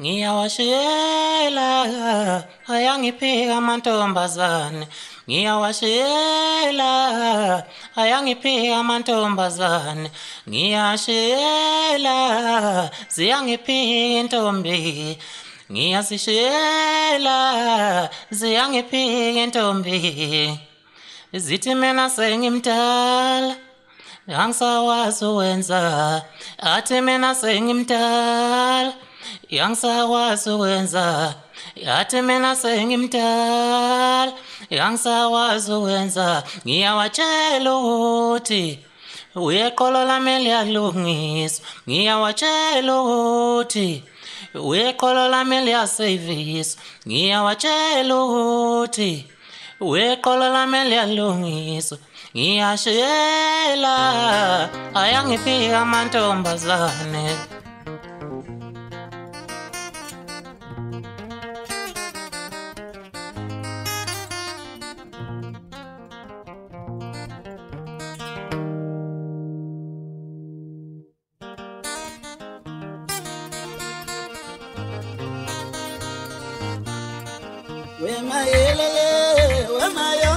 ngiyawashela ayangiphika amantombazane. Ngiyawashela ayangiphika amantombazane. Ngiyashela ziyangiphika intombi ngiyazishela ziyangiphika intombi zithi mina sengimdala angisawazi wenza athi mina sengimdala yangisawazi wenza yathi mina sengimdala. Yangisawazi wenza ngiyawatshela ukuthi uyeqolo lami liyalungiswa. Ngiyawatshela ukuthi uyeqolo lami liyaseviswa ngiyawatshela ukuthi uyeqolo lami liyalungiswa. Ngiyashela ayangifika amantombazane. ma ele ele, ma ya.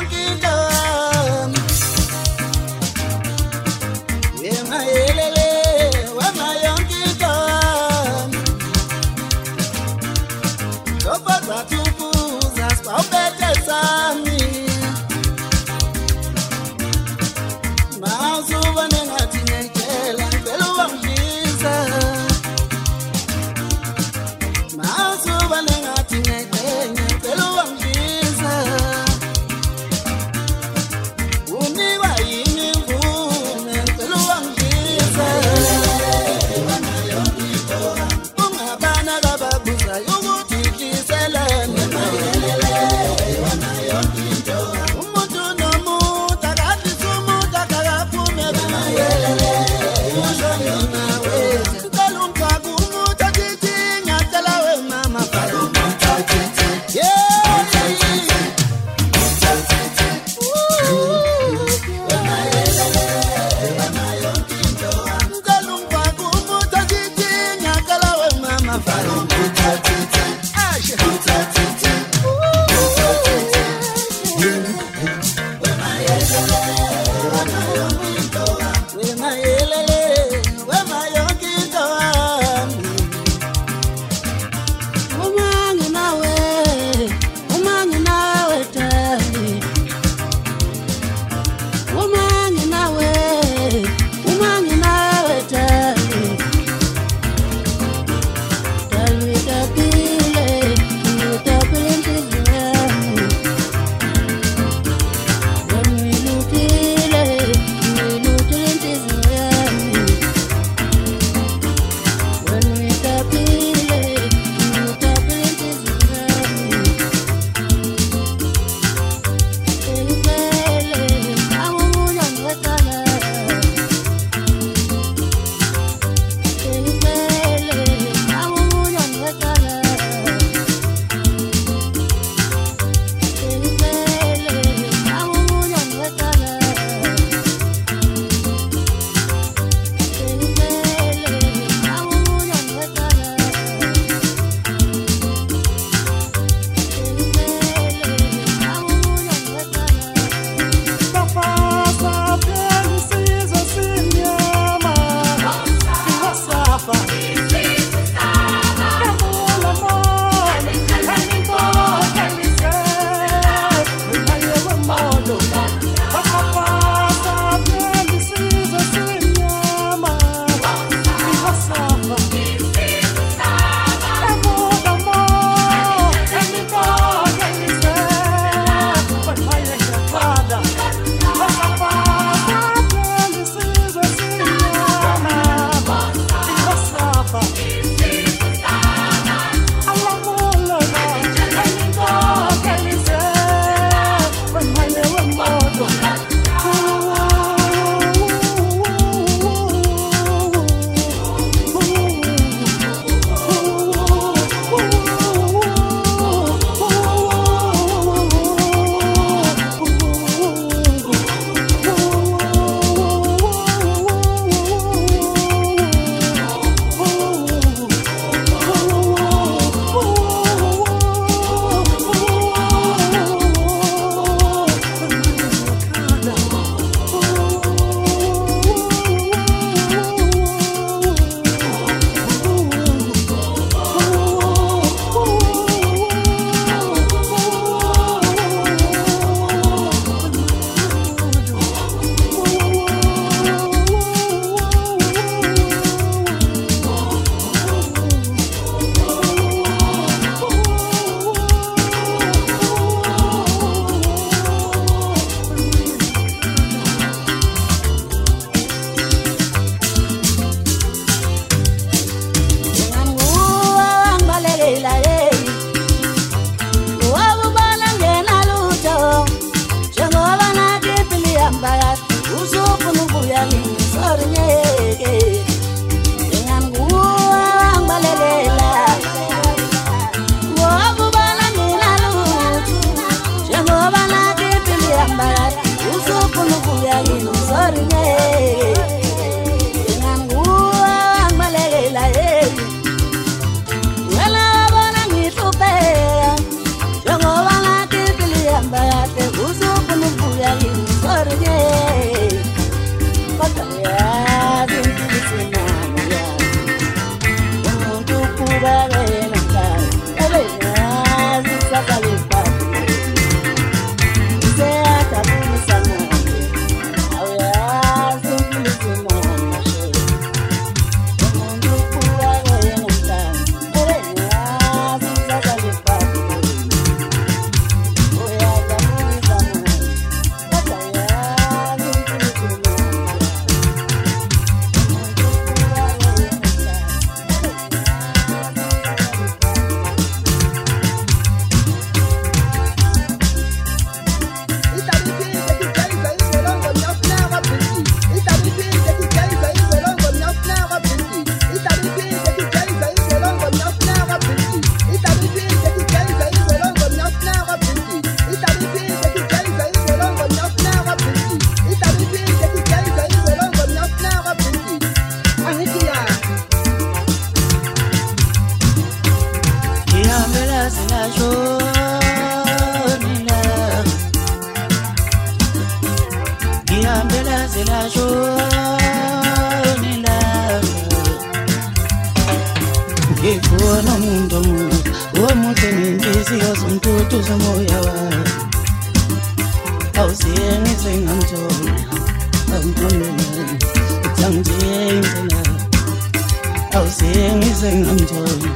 sengamtholi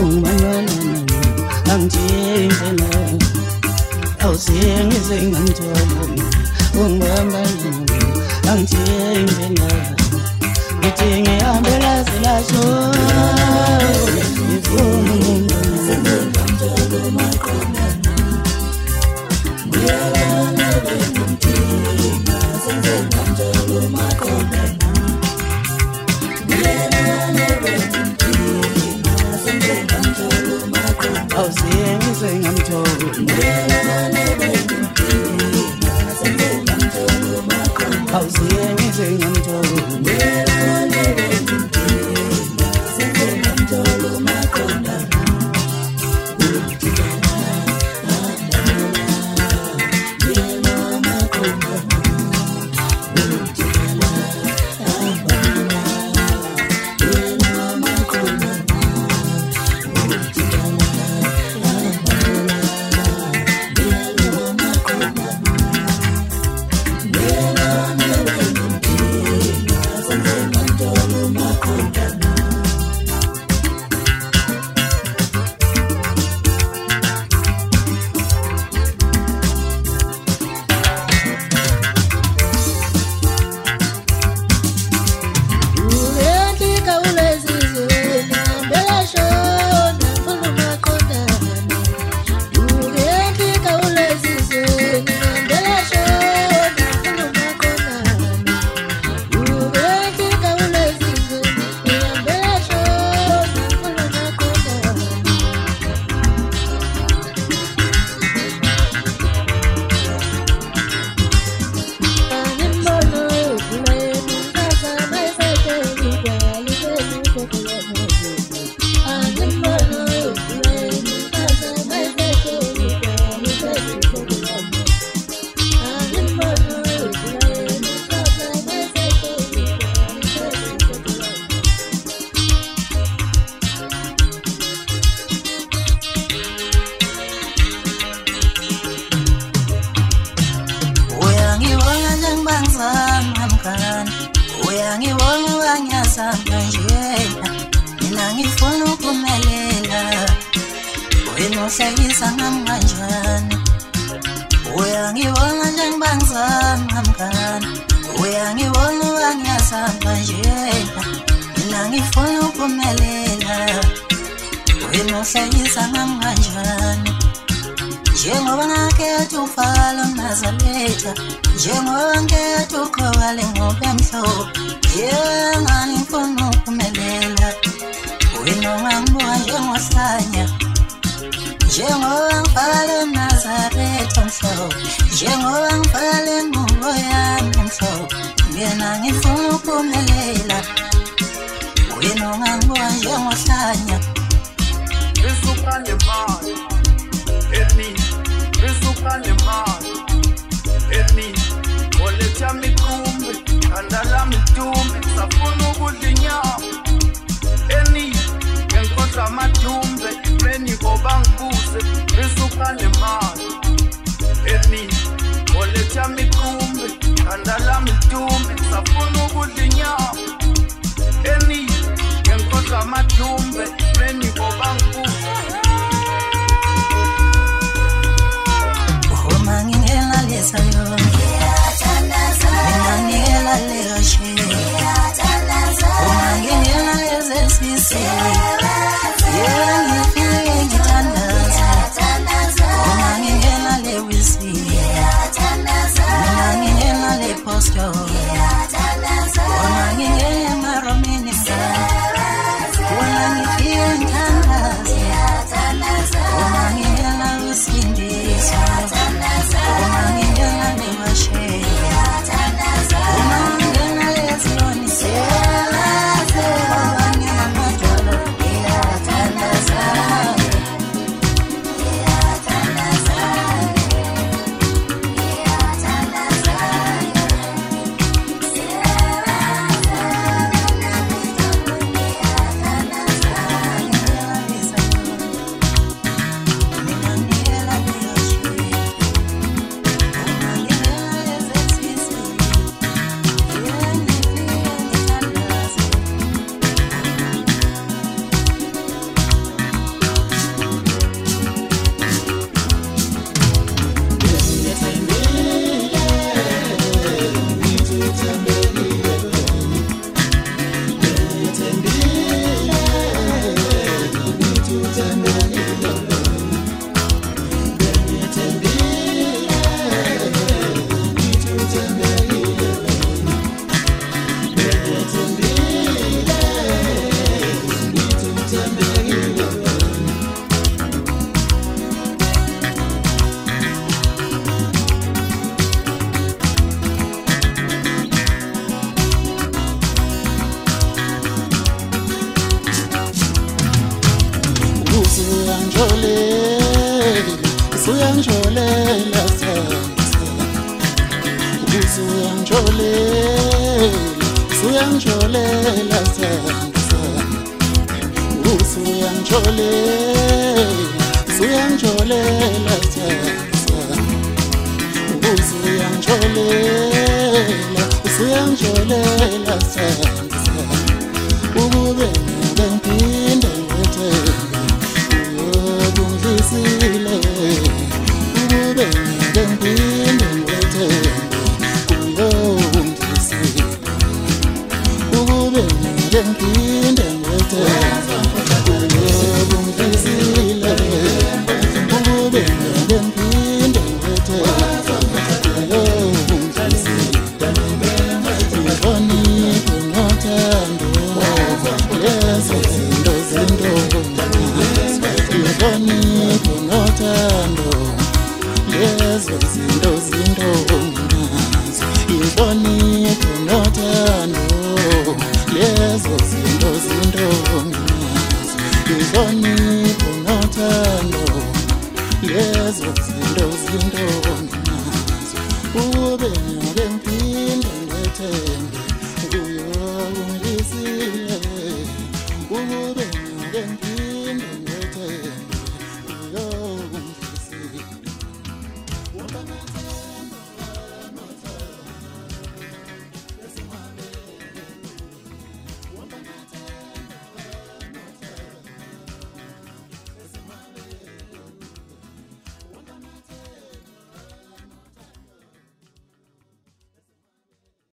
ungibanyolana angithembela awusengi sengamtholi ungibambanyolana angithembela ngithi ngihambe laze lasho Oh, oh. How's you. ngiyohlekisa ngamkanjani uyangibona njengibangisami ngamkani uyangibona ubangiyasamba njena mina ngifuna ukuphumelela wena uhlekisa ngamkanjani njengoba ngakhetha ufalo nazaletha njengoba ngikhetha uqhobale ngoba mhlophe yengani ngifuna ukuphumelela wena ungangibuka njengohlanya njengoba ngifale nazaretha mhlobo njengoba ngifale ngulo yami mhlobo ngena ngifuna ukuphumelela. Wena ungangibuka njengohlanya. Lisukanemali emini. Lisukanemali emini. Oletha mikumbi khanda lami dumbi safuna ukudla inyama emini ngenkodla amadumbi bangibuse isuka nemali. Emini ngoletha mikumbi khanda lami lidumbi ngisafuna ukudla inyama emini ngenkodla amadumbe. uyangijolela uyangijolela sasa uyangijolela uyangijolela sasa uyangijolela uyangijolela sasa uyangijolela uyangijolela sasa